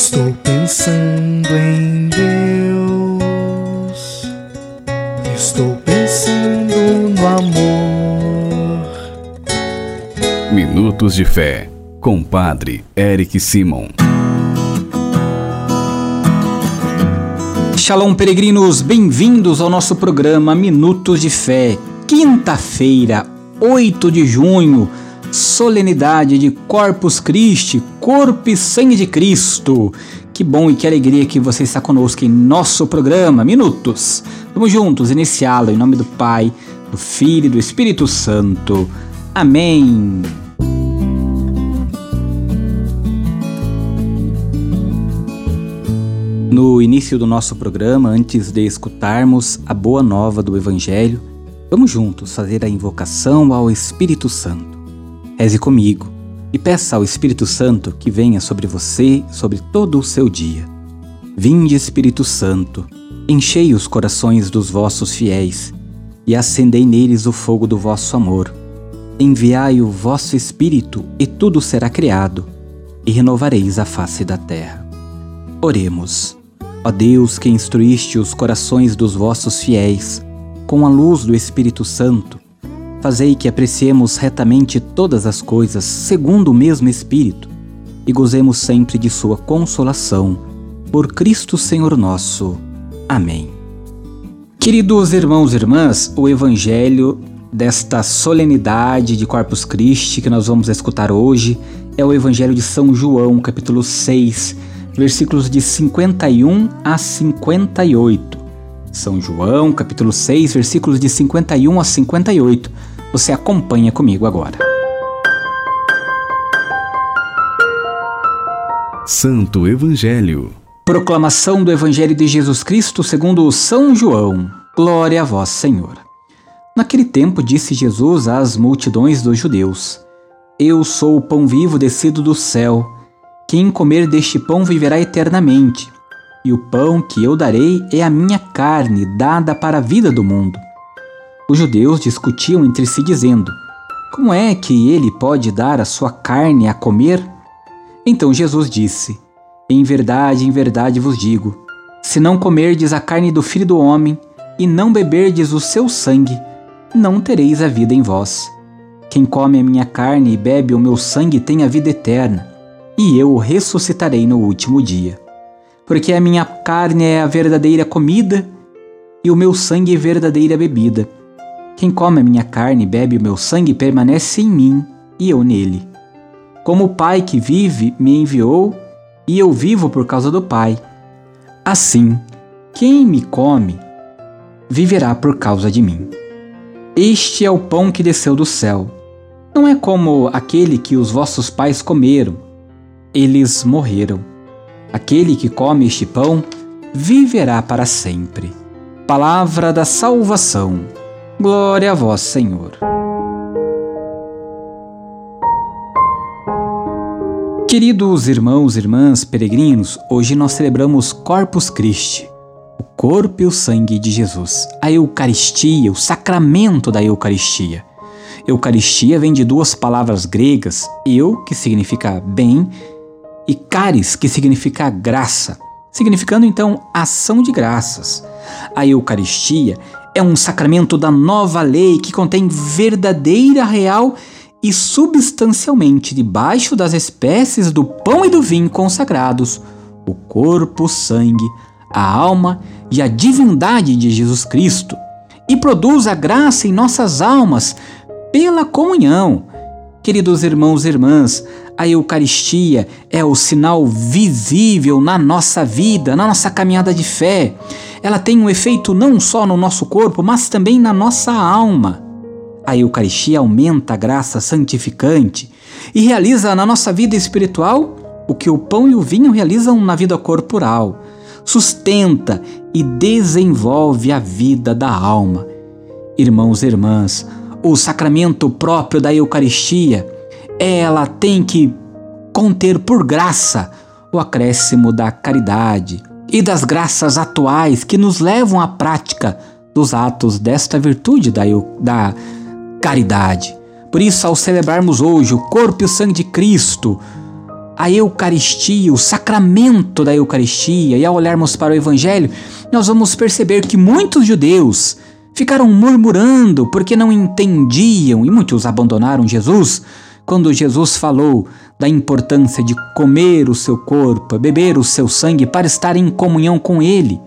Estou pensando em Deus. Estou pensando no amor. Minutos de Fé, com Padre Eric Simon. Shalom, peregrinos, bem-vindos ao nosso programa Minutos de Fé. Quinta-feira, 8 de junho, solenidade de Corpus Christi, corpo e sangue de Cristo. Que bom e que alegria que você está conosco em nosso programa Minutos. Vamos juntos iniciá-lo em nome do Pai, do Filho e do Espírito Santo. Amém. No início do nosso programa, antes de escutarmos a boa nova do Evangelho, vamos juntos fazer a invocação ao Espírito Santo. Reze comigo e peça ao Espírito Santo que venha sobre você, sobre todo o seu dia. Vinde, Espírito Santo, enchei os corações dos vossos fiéis e acendei neles o fogo do vosso amor. Enviai o vosso Espírito e tudo será criado, e renovareis a face da terra. Oremos. Ó Deus que instruíste os corações dos vossos fiéis com a luz do Espírito Santo, Fazei que apreciemos retamente todas as coisas segundo o mesmo Espírito e gozemos sempre de Sua consolação. Por Cristo Senhor nosso. Amém. Queridos irmãos e irmãs, o Evangelho desta solenidade de Corpus Christi que nós vamos escutar hoje é o Evangelho de São João, capítulo 6, versículos de 51 a 58. São João, capítulo 6, versículos de 51 a 58. Você acompanha comigo agora. Santo Evangelho. Proclamação do Evangelho de Jesus Cristo segundo São João. Glória a vós, Senhor. Naquele tempo disse Jesus às multidões dos judeus: Eu sou o pão vivo descido do céu. Quem comer deste pão viverá eternamente. E o pão que eu darei é a minha carne, dada para a vida do mundo. Os judeus discutiam entre si, dizendo: Como é que ele pode dar a sua carne a comer? Então Jesus disse: Em verdade, em verdade vos digo: se não comerdes a carne do filho do homem e não beberdes o seu sangue, não tereis a vida em vós. Quem come a minha carne e bebe o meu sangue tem a vida eterna, e eu o ressuscitarei no último dia. Porque a minha carne é a verdadeira comida e o meu sangue é verdadeira bebida. Quem come a minha carne e bebe o meu sangue permanece em mim e eu nele. Como o Pai que vive me enviou e eu vivo por causa do Pai. Assim, quem me come viverá por causa de mim. Este é o pão que desceu do céu. Não é como aquele que os vossos pais comeram. Eles morreram. Aquele que come este pão viverá para sempre. Palavra da salvação. Glória a vós, Senhor. Queridos irmãos e irmãs peregrinos, hoje nós celebramos Corpus Christi, o corpo e o sangue de Jesus, a Eucaristia, o sacramento da Eucaristia. Eucaristia vem de duas palavras gregas, eu, que significa bem, e caris, que significa graça, significando então ação de graças. A Eucaristia é um sacramento da nova lei que contém verdadeira, real e substancialmente debaixo das espécies do pão e do vinho consagrados, o corpo, o sangue, a alma e a divindade de Jesus Cristo, e produz a graça em nossas almas pela comunhão. Queridos irmãos e irmãs, a Eucaristia é o sinal visível na nossa vida, na nossa caminhada de fé ela tem um efeito não só no nosso corpo, mas também na nossa alma. A Eucaristia aumenta a graça santificante e realiza na nossa vida espiritual o que o pão e o vinho realizam na vida corporal. Sustenta e desenvolve a vida da alma. Irmãos e irmãs, o sacramento próprio da Eucaristia, ela tem que conter por graça o acréscimo da caridade, e das graças atuais que nos levam à prática dos atos desta virtude da, da caridade. Por isso, ao celebrarmos hoje o corpo e o sangue de Cristo, a Eucaristia, o sacramento da Eucaristia, e ao olharmos para o Evangelho, nós vamos perceber que muitos judeus ficaram murmurando porque não entendiam e muitos abandonaram Jesus quando Jesus falou da importância de comer o seu corpo, beber o seu sangue para estar em comunhão com Ele.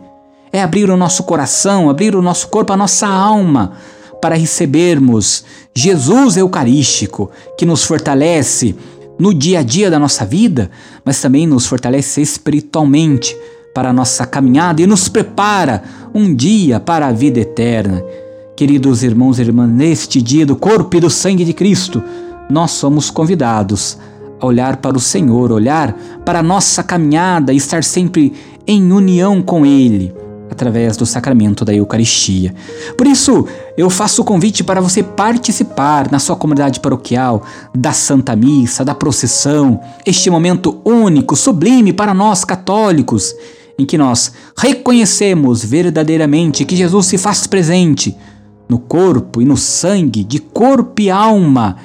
É abrir o nosso coração, abrir o nosso corpo, a nossa alma, para recebermos Jesus Eucarístico, que nos fortalece no dia a dia da nossa vida, mas também nos fortalece espiritualmente para a nossa caminhada e nos prepara um dia para a vida eterna. Queridos irmãos e irmãs, neste dia do corpo e do sangue de Cristo, nós somos convidados a olhar para o Senhor, olhar para a nossa caminhada e estar sempre em união com Ele através do sacramento da Eucaristia. Por isso, eu faço o convite para você participar na sua comunidade paroquial da Santa Missa, da procissão, este momento único, sublime para nós católicos, em que nós reconhecemos verdadeiramente que Jesus se faz presente no corpo e no sangue, de corpo e alma,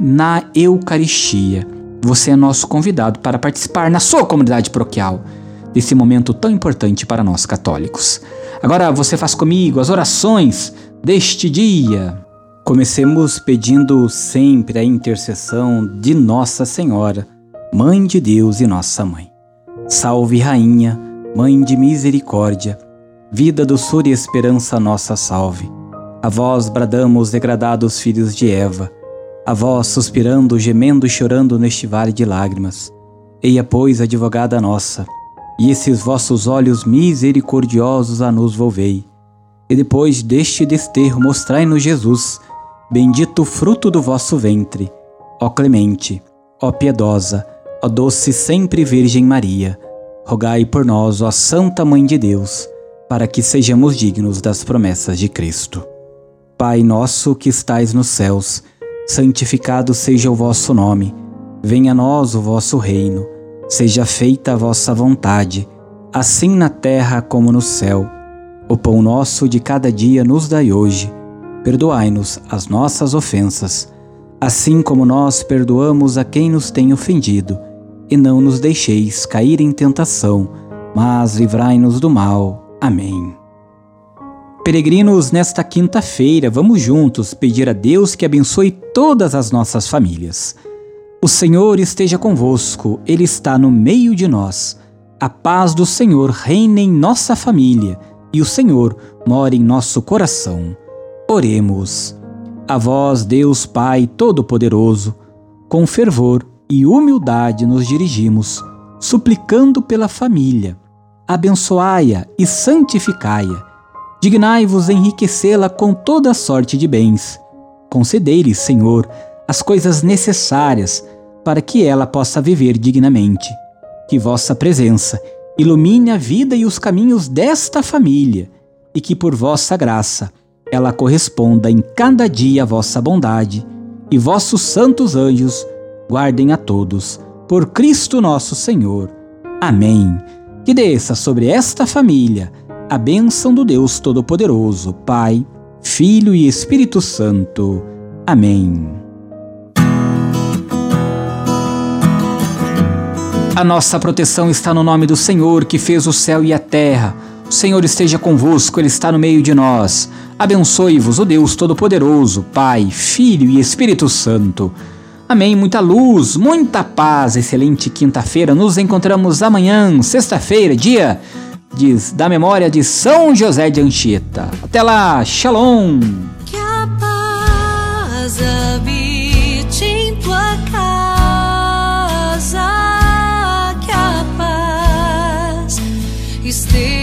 na Eucaristia. Você é nosso convidado para participar na sua comunidade paroquial desse momento tão importante para nós católicos. Agora você faz comigo as orações deste dia. Comecemos pedindo sempre a intercessão de Nossa Senhora, Mãe de Deus e Nossa Mãe. Salve, Rainha, Mãe de Misericórdia, vida, doçura e esperança, nossa salve. A vós bradamos, degradados filhos de Eva, a vós suspirando, gemendo e chorando neste vale de lágrimas. Eia, pois, advogada nossa, e esses vossos olhos misericordiosos a nos volvei. E depois deste desterro mostrai-nos Jesus, bendito fruto do vosso ventre. Ó clemente, ó piedosa, ó doce sempre Virgem Maria, rogai por nós, ó Santa Mãe de Deus, para que sejamos dignos das promessas de Cristo. Pai nosso que estais nos céus, santificado seja o vosso nome. Venha a nós o vosso reino Seja feita a vossa vontade, assim na terra como no céu. O pão nosso de cada dia nos dai hoje. Perdoai-nos as nossas ofensas, assim como nós perdoamos a quem nos tem ofendido. E não nos deixeis cair em tentação, mas livrai-nos do mal. Amém. Peregrinos, nesta quinta-feira, vamos juntos pedir a Deus que abençoe todas as nossas famílias. O Senhor esteja convosco, Ele está no meio de nós. A paz do Senhor reine em nossa família e o Senhor mora em nosso coração. Oremos. A vós, Deus Pai Todo-Poderoso, com fervor e humildade nos dirigimos, suplicando pela família. Abençoai-a e santificai-a. Dignai-vos enriquecê-la com toda sorte de bens. Concedei-lhe, Senhor, as coisas necessárias para que ela possa viver dignamente. Que vossa presença ilumine a vida e os caminhos desta família e que por vossa graça ela corresponda em cada dia à vossa bondade e vossos santos anjos guardem a todos por Cristo nosso Senhor. Amém. Que desça sobre esta família a bênção do Deus Todo-Poderoso, Pai, Filho e Espírito Santo. Amém. A nossa proteção está no nome do Senhor que fez o céu e a terra. O Senhor esteja convosco, Ele está no meio de nós. Abençoe-vos o Deus Todo-Poderoso, Pai, Filho e Espírito Santo. Amém. Muita luz, muita paz. Excelente quinta-feira. Nos encontramos amanhã, sexta-feira, dia de, da memória de São José de Anchieta. Até lá. Shalom. Que a paz habite em tua casa. esteja